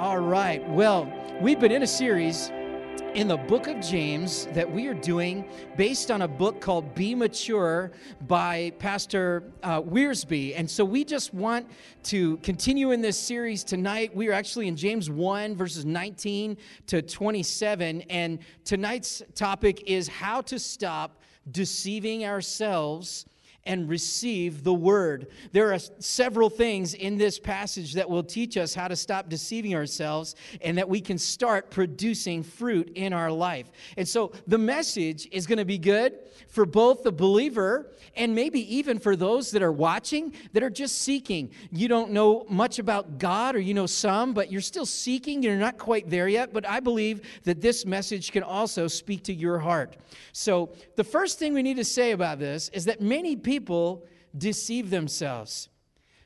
All right. Well, we've been in a series in the book of James that we are doing based on a book called Be Mature by Pastor uh, Wiersbe. And so we just want to continue in this series tonight. We are actually in James 1, verses 19 to 27. And tonight's topic is how to stop deceiving ourselves and receive the word. There are several things in this passage that will teach us how to stop deceiving ourselves and that we can start producing fruit in our life. And so the message is going to be good for both the believer and maybe even for those that are watching that are just seeking. You don't know much about God or you know some, but you're still seeking. You're not quite there yet, but I believe that this message can also speak to your heart. So the first thing we need to say about this is that many people people deceive themselves.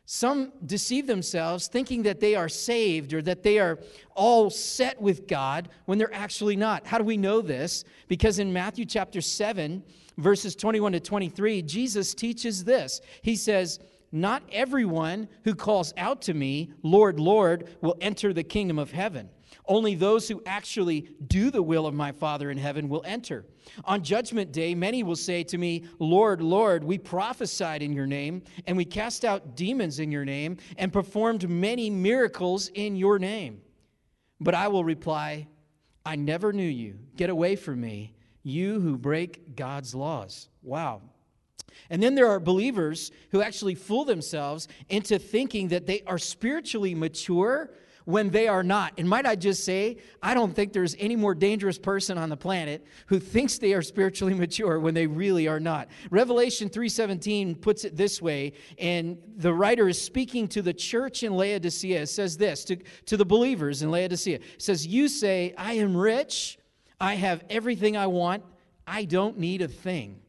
Some deceive themselves thinking that they are saved or that they are all set with God when they're actually not. How do we know this? Because in Matthew chapter 7, verses 21 to 23, Jesus teaches this. He says, Not everyone who calls out to me, Lord, Lord, will enter the kingdom of heaven only those who actually do the will of my Father in heaven will enter. On judgment day, many will say to me, Lord, Lord, we prophesied in your name, and we cast out demons in your name, and performed many miracles in your name. But I will reply, I never knew you. Get away from me, you who break God's laws. Wow. And then there are believers who actually fool themselves into thinking that they are spiritually mature when they are not. And might I just say, I don't think there's any more dangerous person on the planet who thinks they are spiritually mature when they really are not. Revelation 3:17 puts it this way, and the writer is speaking to the church in Laodicea. It says this to, to the believers in Laodicea. It says, You say, I am rich, I have everything I want, I don't need a thing.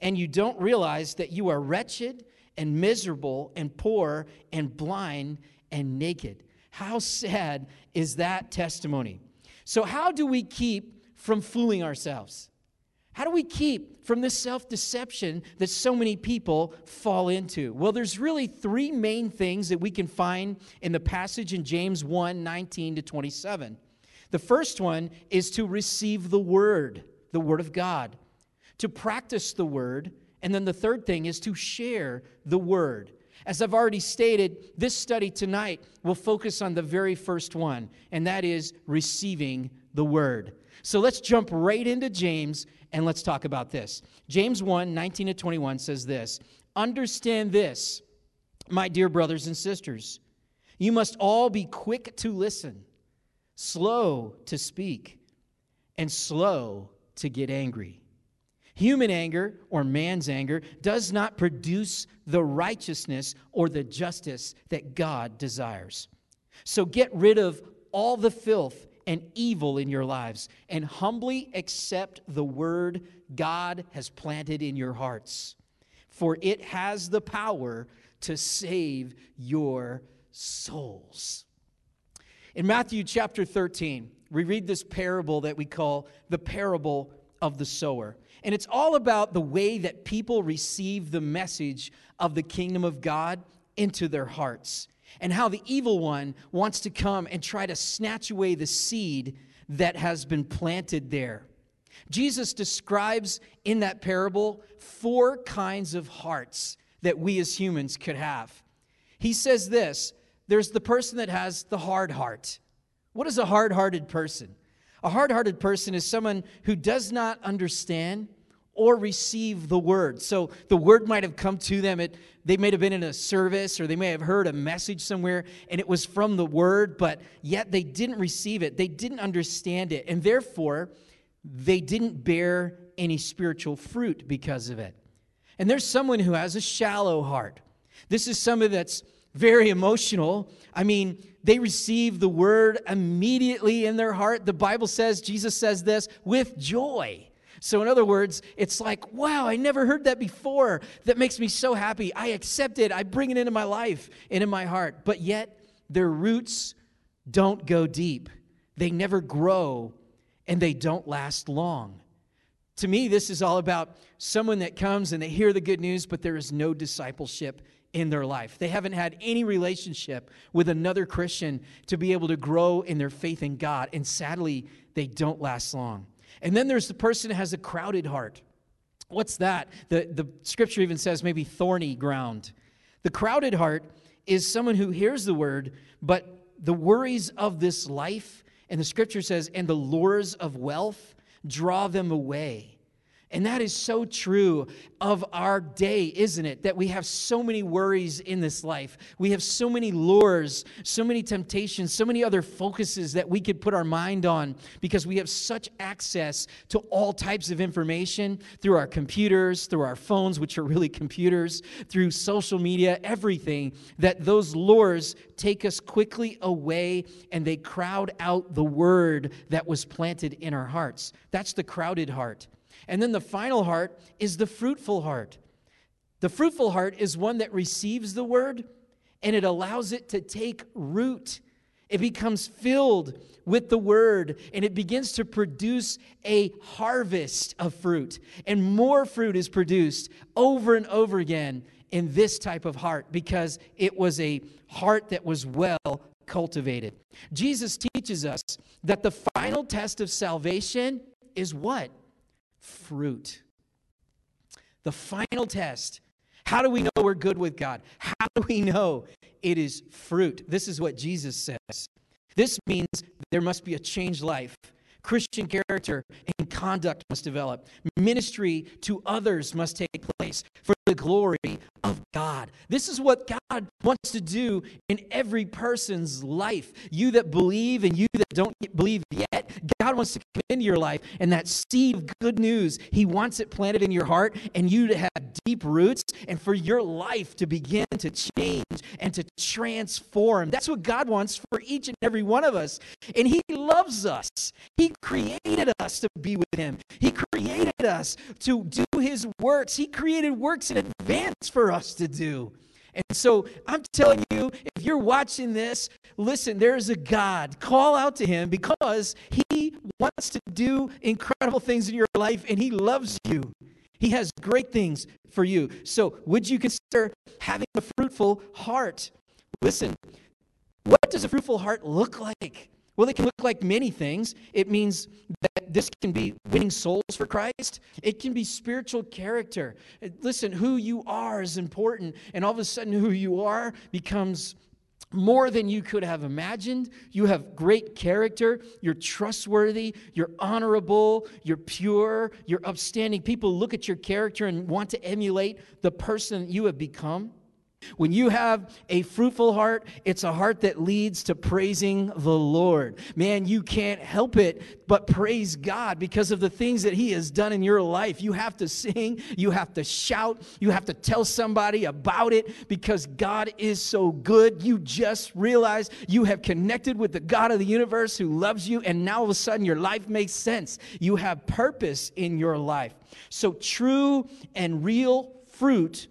And you don't realize that you are wretched and miserable and poor and blind and naked. How sad is that testimony? So, how do we keep from fooling ourselves? How do we keep from this self deception that so many people fall into? Well, there's really three main things that we can find in the passage in James 1 19 to 27. The first one is to receive the word, the word of God, to practice the word, and then the third thing is to share the word. As I've already stated, this study tonight will focus on the very first one, and that is receiving the word. So let's jump right into James and let's talk about this. James 1 19 to 21 says this Understand this, my dear brothers and sisters. You must all be quick to listen, slow to speak, and slow to get angry. Human anger or man's anger does not produce the righteousness or the justice that God desires. So get rid of all the filth and evil in your lives and humbly accept the word God has planted in your hearts, for it has the power to save your souls. In Matthew chapter 13, we read this parable that we call the parable of the sower. And it's all about the way that people receive the message of the kingdom of God into their hearts, and how the evil one wants to come and try to snatch away the seed that has been planted there. Jesus describes in that parable four kinds of hearts that we as humans could have. He says this there's the person that has the hard heart. What is a hard hearted person? A hard hearted person is someone who does not understand or receive the word. So the word might have come to them. It, they may have been in a service or they may have heard a message somewhere and it was from the word, but yet they didn't receive it. They didn't understand it. And therefore, they didn't bear any spiritual fruit because of it. And there's someone who has a shallow heart. This is someone that's very emotional. I mean, they receive the word immediately in their heart. The Bible says, Jesus says this, with joy. So, in other words, it's like, wow, I never heard that before. That makes me so happy. I accept it, I bring it into my life and in my heart. But yet, their roots don't go deep, they never grow, and they don't last long. To me, this is all about someone that comes and they hear the good news, but there is no discipleship in their life. They haven't had any relationship with another Christian to be able to grow in their faith in God. And sadly, they don't last long. And then there's the person who has a crowded heart. What's that? The, the scripture even says maybe thorny ground. The crowded heart is someone who hears the word, but the worries of this life, and the scripture says, and the lures of wealth draw them away. And that is so true of our day, isn't it? That we have so many worries in this life. We have so many lures, so many temptations, so many other focuses that we could put our mind on because we have such access to all types of information through our computers, through our phones, which are really computers, through social media, everything, that those lures take us quickly away and they crowd out the word that was planted in our hearts. That's the crowded heart. And then the final heart is the fruitful heart. The fruitful heart is one that receives the word and it allows it to take root. It becomes filled with the word and it begins to produce a harvest of fruit. And more fruit is produced over and over again in this type of heart because it was a heart that was well cultivated. Jesus teaches us that the final test of salvation is what? Fruit. The final test. How do we know we're good with God? How do we know it is fruit? This is what Jesus says. This means there must be a changed life. Christian character and conduct must develop. Ministry to others must take place for the glory of God. This is what God wants to do in every person's life. You that believe and you that don't believe yet, God wants to come into your life and that seed of good news, He wants it planted in your heart and you to have deep roots and for your life to begin to change and to transform. That's what God wants for each and every one of us. And He loves us. He created us to be with Him, He created us to do His works. He created works in advance for us to do. And so I'm telling you, if you're watching this, listen, there is a God. Call out to him because he wants to do incredible things in your life and he loves you. He has great things for you. So, would you consider having a fruitful heart? Listen, what does a fruitful heart look like? Well, it can look like many things. It means that this can be winning souls for Christ, it can be spiritual character. Listen, who you are is important, and all of a sudden, who you are becomes more than you could have imagined. You have great character. You're trustworthy. You're honorable. You're pure. You're upstanding. People look at your character and want to emulate the person that you have become. When you have a fruitful heart, it's a heart that leads to praising the Lord. Man, you can't help it but praise God because of the things that He has done in your life. You have to sing, you have to shout, you have to tell somebody about it because God is so good. You just realize you have connected with the God of the universe who loves you, and now all of a sudden your life makes sense. You have purpose in your life. So, true and real fruit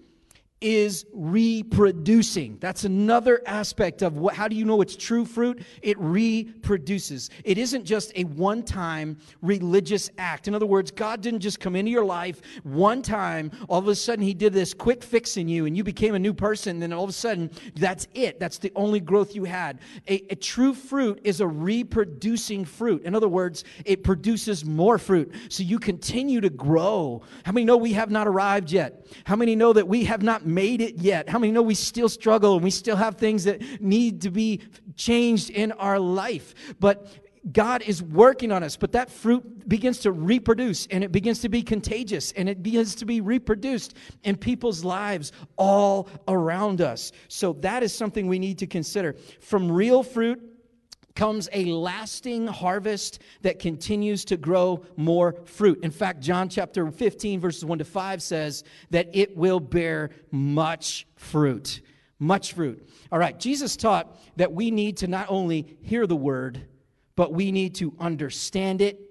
is reproducing. That's another aspect of what, how do you know it's true fruit? It reproduces. It isn't just a one time religious act. In other words, God didn't just come into your life one time, all of a sudden He did this quick fix in you and you became a new person, then all of a sudden that's it. That's the only growth you had. A, a true fruit is a reproducing fruit. In other words, it produces more fruit. So you continue to grow. How many know we have not arrived yet? How many know that we have not made it yet? How many know we still struggle and we still have things that need to be changed in our life? But God is working on us, but that fruit begins to reproduce and it begins to be contagious and it begins to be reproduced in people's lives all around us. So that is something we need to consider. From real fruit comes a lasting harvest that continues to grow more fruit. In fact, John chapter 15, verses 1 to 5 says that it will bear much fruit. Much fruit. All right, Jesus taught that we need to not only hear the word, but we need to understand it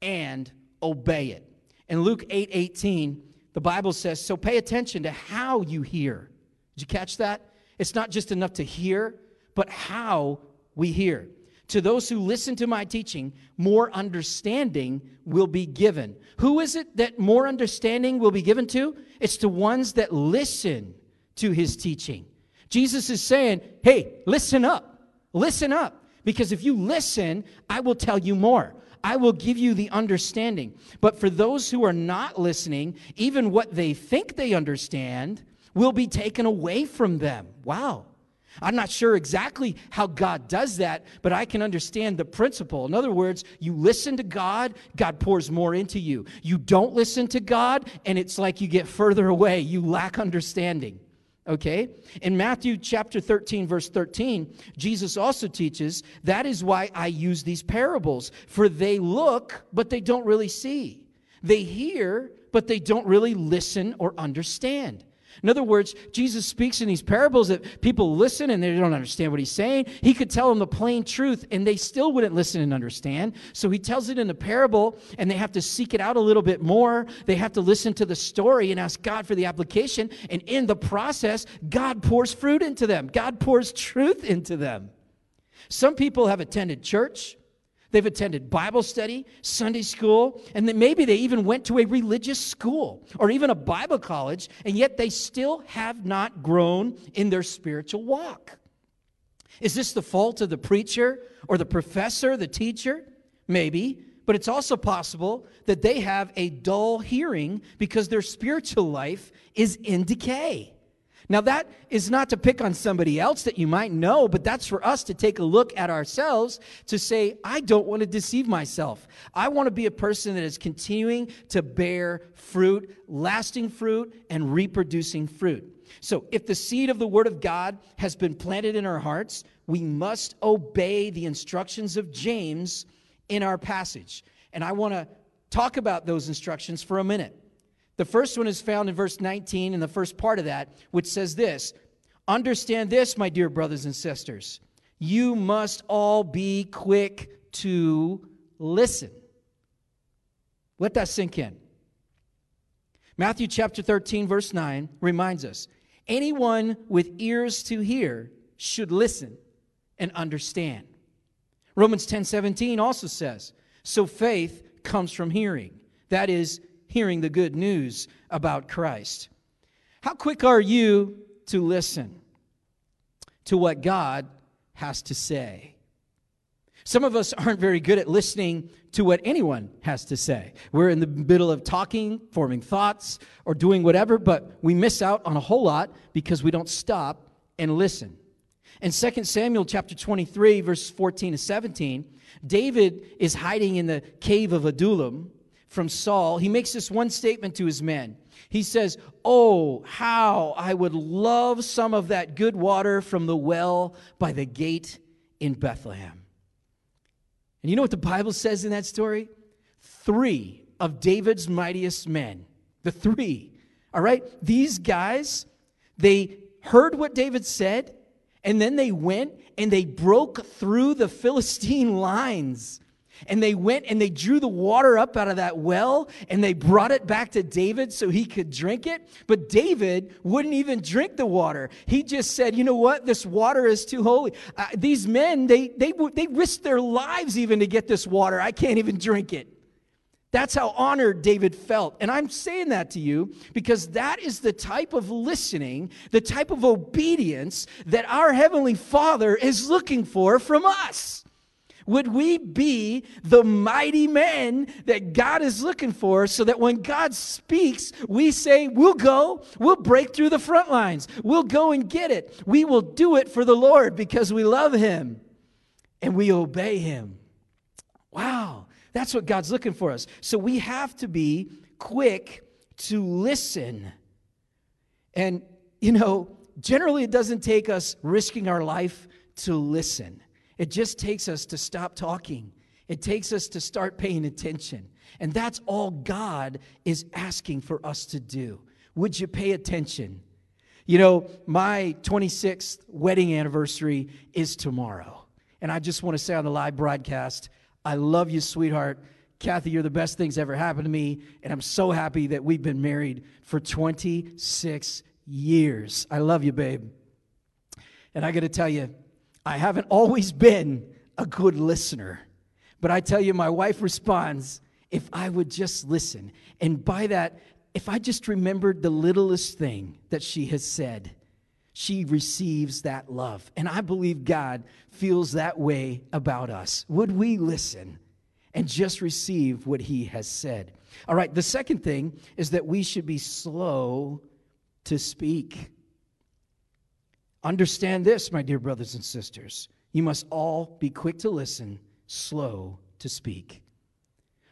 and obey it. In Luke 8 18, the Bible says, So pay attention to how you hear. Did you catch that? It's not just enough to hear, but how we hear. To those who listen to my teaching, more understanding will be given. Who is it that more understanding will be given to? It's to ones that listen to his teaching. Jesus is saying, hey, listen up, listen up, because if you listen, I will tell you more. I will give you the understanding. But for those who are not listening, even what they think they understand will be taken away from them. Wow. I'm not sure exactly how God does that, but I can understand the principle. In other words, you listen to God, God pours more into you. You don't listen to God, and it's like you get further away. You lack understanding. Okay? In Matthew chapter 13, verse 13, Jesus also teaches that is why I use these parables, for they look, but they don't really see. They hear, but they don't really listen or understand. In other words, Jesus speaks in these parables that people listen and they don't understand what he's saying. He could tell them the plain truth and they still wouldn't listen and understand. So he tells it in a parable and they have to seek it out a little bit more. They have to listen to the story and ask God for the application. And in the process, God pours fruit into them, God pours truth into them. Some people have attended church. They've attended Bible study, Sunday school, and then maybe they even went to a religious school or even a Bible college, and yet they still have not grown in their spiritual walk. Is this the fault of the preacher or the professor, the teacher? Maybe, but it's also possible that they have a dull hearing because their spiritual life is in decay. Now, that is not to pick on somebody else that you might know, but that's for us to take a look at ourselves to say, I don't want to deceive myself. I want to be a person that is continuing to bear fruit, lasting fruit, and reproducing fruit. So, if the seed of the Word of God has been planted in our hearts, we must obey the instructions of James in our passage. And I want to talk about those instructions for a minute. The first one is found in verse 19 in the first part of that, which says this Understand this, my dear brothers and sisters. You must all be quick to listen. Let that sink in. Matthew chapter 13, verse 9 reminds us anyone with ears to hear should listen and understand. Romans 10 17 also says, So faith comes from hearing. That is, hearing the good news about Christ. How quick are you to listen to what God has to say? Some of us aren't very good at listening to what anyone has to say. We're in the middle of talking, forming thoughts, or doing whatever, but we miss out on a whole lot because we don't stop and listen. In 2 Samuel chapter 23, verse 14 to 17, David is hiding in the cave of Adullam from Saul, he makes this one statement to his men. He says, Oh, how I would love some of that good water from the well by the gate in Bethlehem. And you know what the Bible says in that story? Three of David's mightiest men, the three, all right? These guys, they heard what David said, and then they went and they broke through the Philistine lines and they went and they drew the water up out of that well and they brought it back to David so he could drink it. But David wouldn't even drink the water. He just said, You know what? This water is too holy. Uh, these men, they, they, they risked their lives even to get this water. I can't even drink it. That's how honored David felt. And I'm saying that to you because that is the type of listening, the type of obedience that our Heavenly Father is looking for from us. Would we be the mighty men that God is looking for so that when God speaks, we say, We'll go, we'll break through the front lines, we'll go and get it. We will do it for the Lord because we love Him and we obey Him. Wow, that's what God's looking for us. So we have to be quick to listen. And, you know, generally it doesn't take us risking our life to listen. It just takes us to stop talking. It takes us to start paying attention. And that's all God is asking for us to do. Would you pay attention? You know, my 26th wedding anniversary is tomorrow. And I just want to say on the live broadcast, I love you, sweetheart. Kathy, you're the best things ever happened to me. And I'm so happy that we've been married for 26 years. I love you, babe. And I got to tell you, I haven't always been a good listener. But I tell you, my wife responds, if I would just listen. And by that, if I just remembered the littlest thing that she has said, she receives that love. And I believe God feels that way about us. Would we listen and just receive what He has said? All right, the second thing is that we should be slow to speak. Understand this, my dear brothers and sisters. You must all be quick to listen, slow to speak.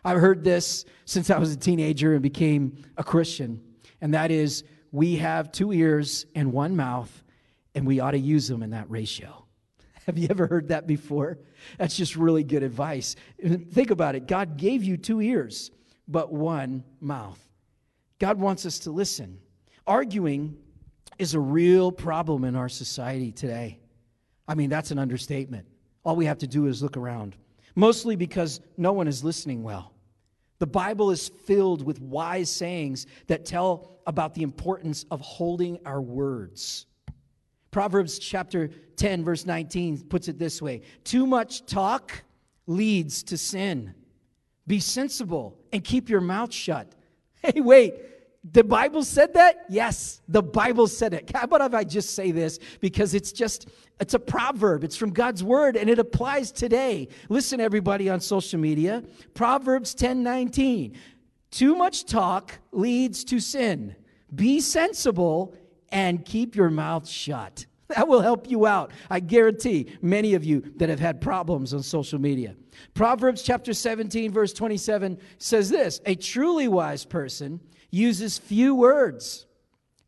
I've heard this since I was a teenager and became a Christian, and that is we have two ears and one mouth, and we ought to use them in that ratio. Have you ever heard that before? That's just really good advice. Think about it God gave you two ears, but one mouth. God wants us to listen. Arguing is a real problem in our society today. I mean, that's an understatement. All we have to do is look around, mostly because no one is listening well. The Bible is filled with wise sayings that tell about the importance of holding our words. Proverbs chapter 10, verse 19 puts it this way Too much talk leads to sin. Be sensible and keep your mouth shut. Hey, wait, the Bible said that? Yes, the Bible said it. How about if I just say this because it's just it's a proverb. It's from God's word and it applies today. Listen everybody on social media. Proverbs 10:19. Too much talk leads to sin. Be sensible and keep your mouth shut. That will help you out. I guarantee many of you that have had problems on social media. Proverbs chapter 17 verse 27 says this, a truly wise person uses few words.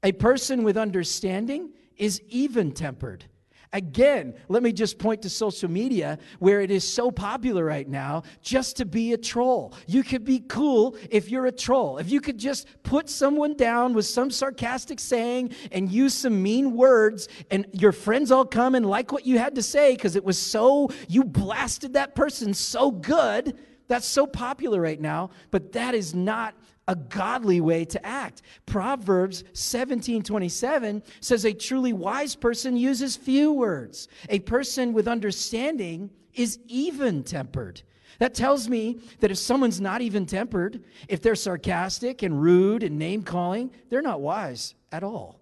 A person with understanding is even tempered. Again, let me just point to social media where it is so popular right now just to be a troll. You could be cool if you're a troll. If you could just put someone down with some sarcastic saying and use some mean words, and your friends all come and like what you had to say because it was so, you blasted that person so good. That's so popular right now, but that is not a godly way to act. Proverbs 17 27 says, A truly wise person uses few words. A person with understanding is even tempered. That tells me that if someone's not even tempered, if they're sarcastic and rude and name calling, they're not wise at all.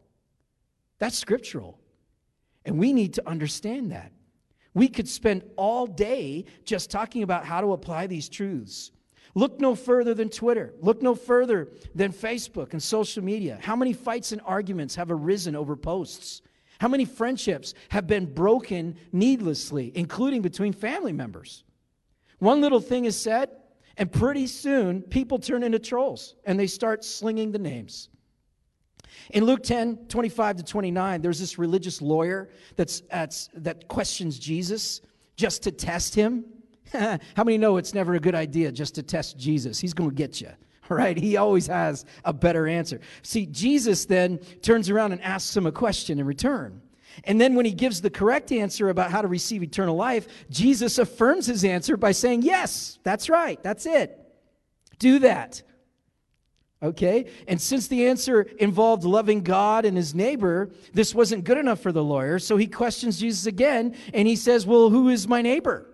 That's scriptural. And we need to understand that. We could spend all day just talking about how to apply these truths. Look no further than Twitter. Look no further than Facebook and social media. How many fights and arguments have arisen over posts? How many friendships have been broken needlessly, including between family members? One little thing is said, and pretty soon people turn into trolls and they start slinging the names. In Luke 10, 25 to 29, there's this religious lawyer that's, that's, that questions Jesus just to test him. How many know it's never a good idea just to test Jesus? He's going to get you. Right? He always has a better answer. See, Jesus then turns around and asks him a question in return. And then when he gives the correct answer about how to receive eternal life, Jesus affirms his answer by saying, Yes, that's right, that's it. Do that. Okay? And since the answer involved loving God and his neighbor, this wasn't good enough for the lawyer. So he questions Jesus again and he says, Well, who is my neighbor?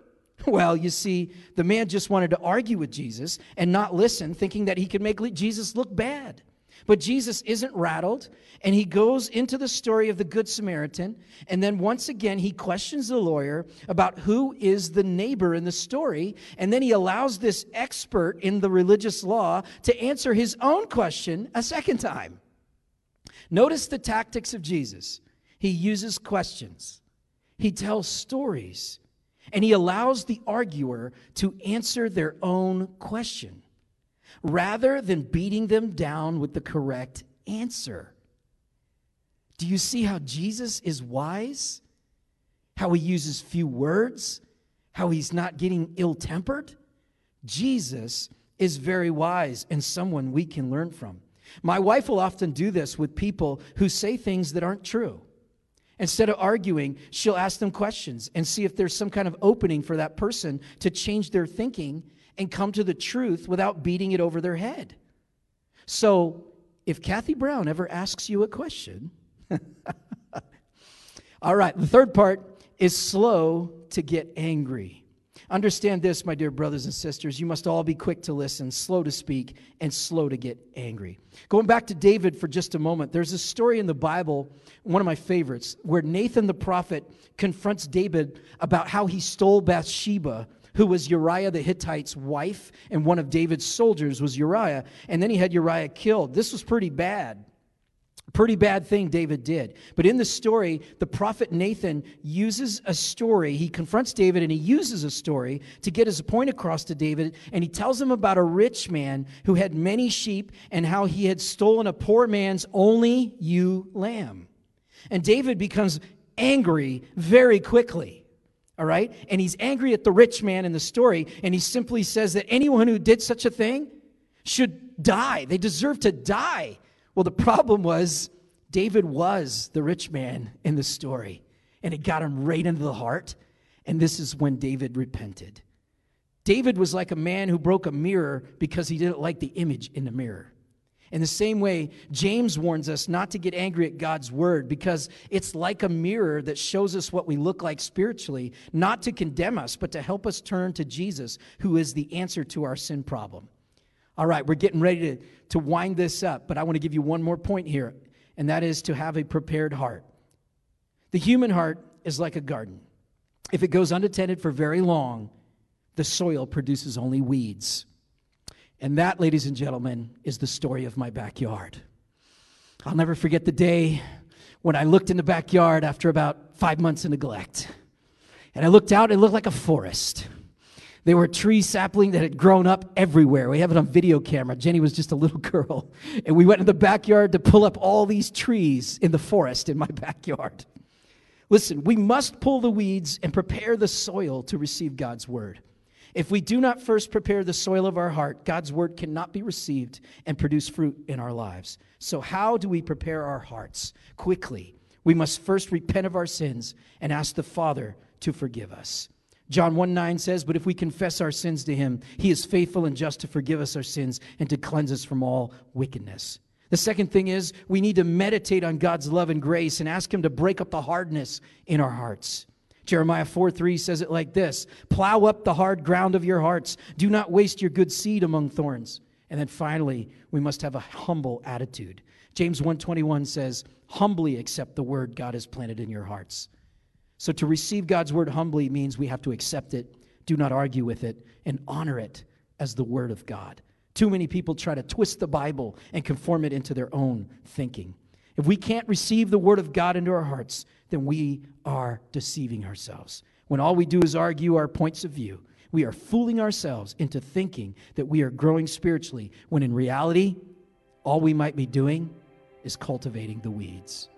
Well, you see, the man just wanted to argue with Jesus and not listen, thinking that he could make Jesus look bad. But Jesus isn't rattled, and he goes into the story of the Good Samaritan. And then once again, he questions the lawyer about who is the neighbor in the story. And then he allows this expert in the religious law to answer his own question a second time. Notice the tactics of Jesus. He uses questions, he tells stories, and he allows the arguer to answer their own question rather than beating them down with the correct answer. Do you see how Jesus is wise? How he uses few words? How he's not getting ill tempered? Jesus is very wise and someone we can learn from. My wife will often do this with people who say things that aren't true. Instead of arguing, she'll ask them questions and see if there's some kind of opening for that person to change their thinking and come to the truth without beating it over their head. So, if Kathy Brown ever asks you a question, all right, the third part is slow to get angry. Understand this, my dear brothers and sisters. You must all be quick to listen, slow to speak, and slow to get angry. Going back to David for just a moment, there's a story in the Bible, one of my favorites, where Nathan the prophet confronts David about how he stole Bathsheba, who was Uriah the Hittite's wife, and one of David's soldiers was Uriah. And then he had Uriah killed. This was pretty bad. Pretty bad thing David did. But in the story, the prophet Nathan uses a story. He confronts David and he uses a story to get his point across to David. And he tells him about a rich man who had many sheep and how he had stolen a poor man's only ewe lamb. And David becomes angry very quickly. All right? And he's angry at the rich man in the story. And he simply says that anyone who did such a thing should die. They deserve to die. Well, the problem was David was the rich man in the story, and it got him right into the heart. And this is when David repented. David was like a man who broke a mirror because he didn't like the image in the mirror. In the same way, James warns us not to get angry at God's word because it's like a mirror that shows us what we look like spiritually, not to condemn us, but to help us turn to Jesus, who is the answer to our sin problem. All right, we're getting ready to, to wind this up, but I want to give you one more point here, and that is to have a prepared heart. The human heart is like a garden. If it goes unattended for very long, the soil produces only weeds. And that, ladies and gentlemen, is the story of my backyard. I'll never forget the day when I looked in the backyard after about five months of neglect. And I looked out, it looked like a forest. There were tree sapling that had grown up everywhere. We have it on video camera. Jenny was just a little girl. And we went in the backyard to pull up all these trees in the forest in my backyard. Listen, we must pull the weeds and prepare the soil to receive God's word. If we do not first prepare the soil of our heart, God's word cannot be received and produce fruit in our lives. So, how do we prepare our hearts? Quickly, we must first repent of our sins and ask the Father to forgive us. John 1 9 says, But if we confess our sins to him, he is faithful and just to forgive us our sins and to cleanse us from all wickedness. The second thing is we need to meditate on God's love and grace and ask him to break up the hardness in our hearts. Jeremiah 4 3 says it like this Plow up the hard ground of your hearts. Do not waste your good seed among thorns. And then finally, we must have a humble attitude. James 1:21 says, "Humbly accept the word God has planted in your hearts." So to receive God's word humbly means we have to accept it, do not argue with it, and honor it as the word of God. Too many people try to twist the Bible and conform it into their own thinking. If we can't receive the word of God into our hearts, then we are deceiving ourselves. When all we do is argue our points of view, we are fooling ourselves into thinking that we are growing spiritually, when in reality, all we might be doing is cultivating the weeds.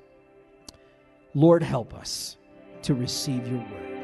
Lord, help us to receive your word.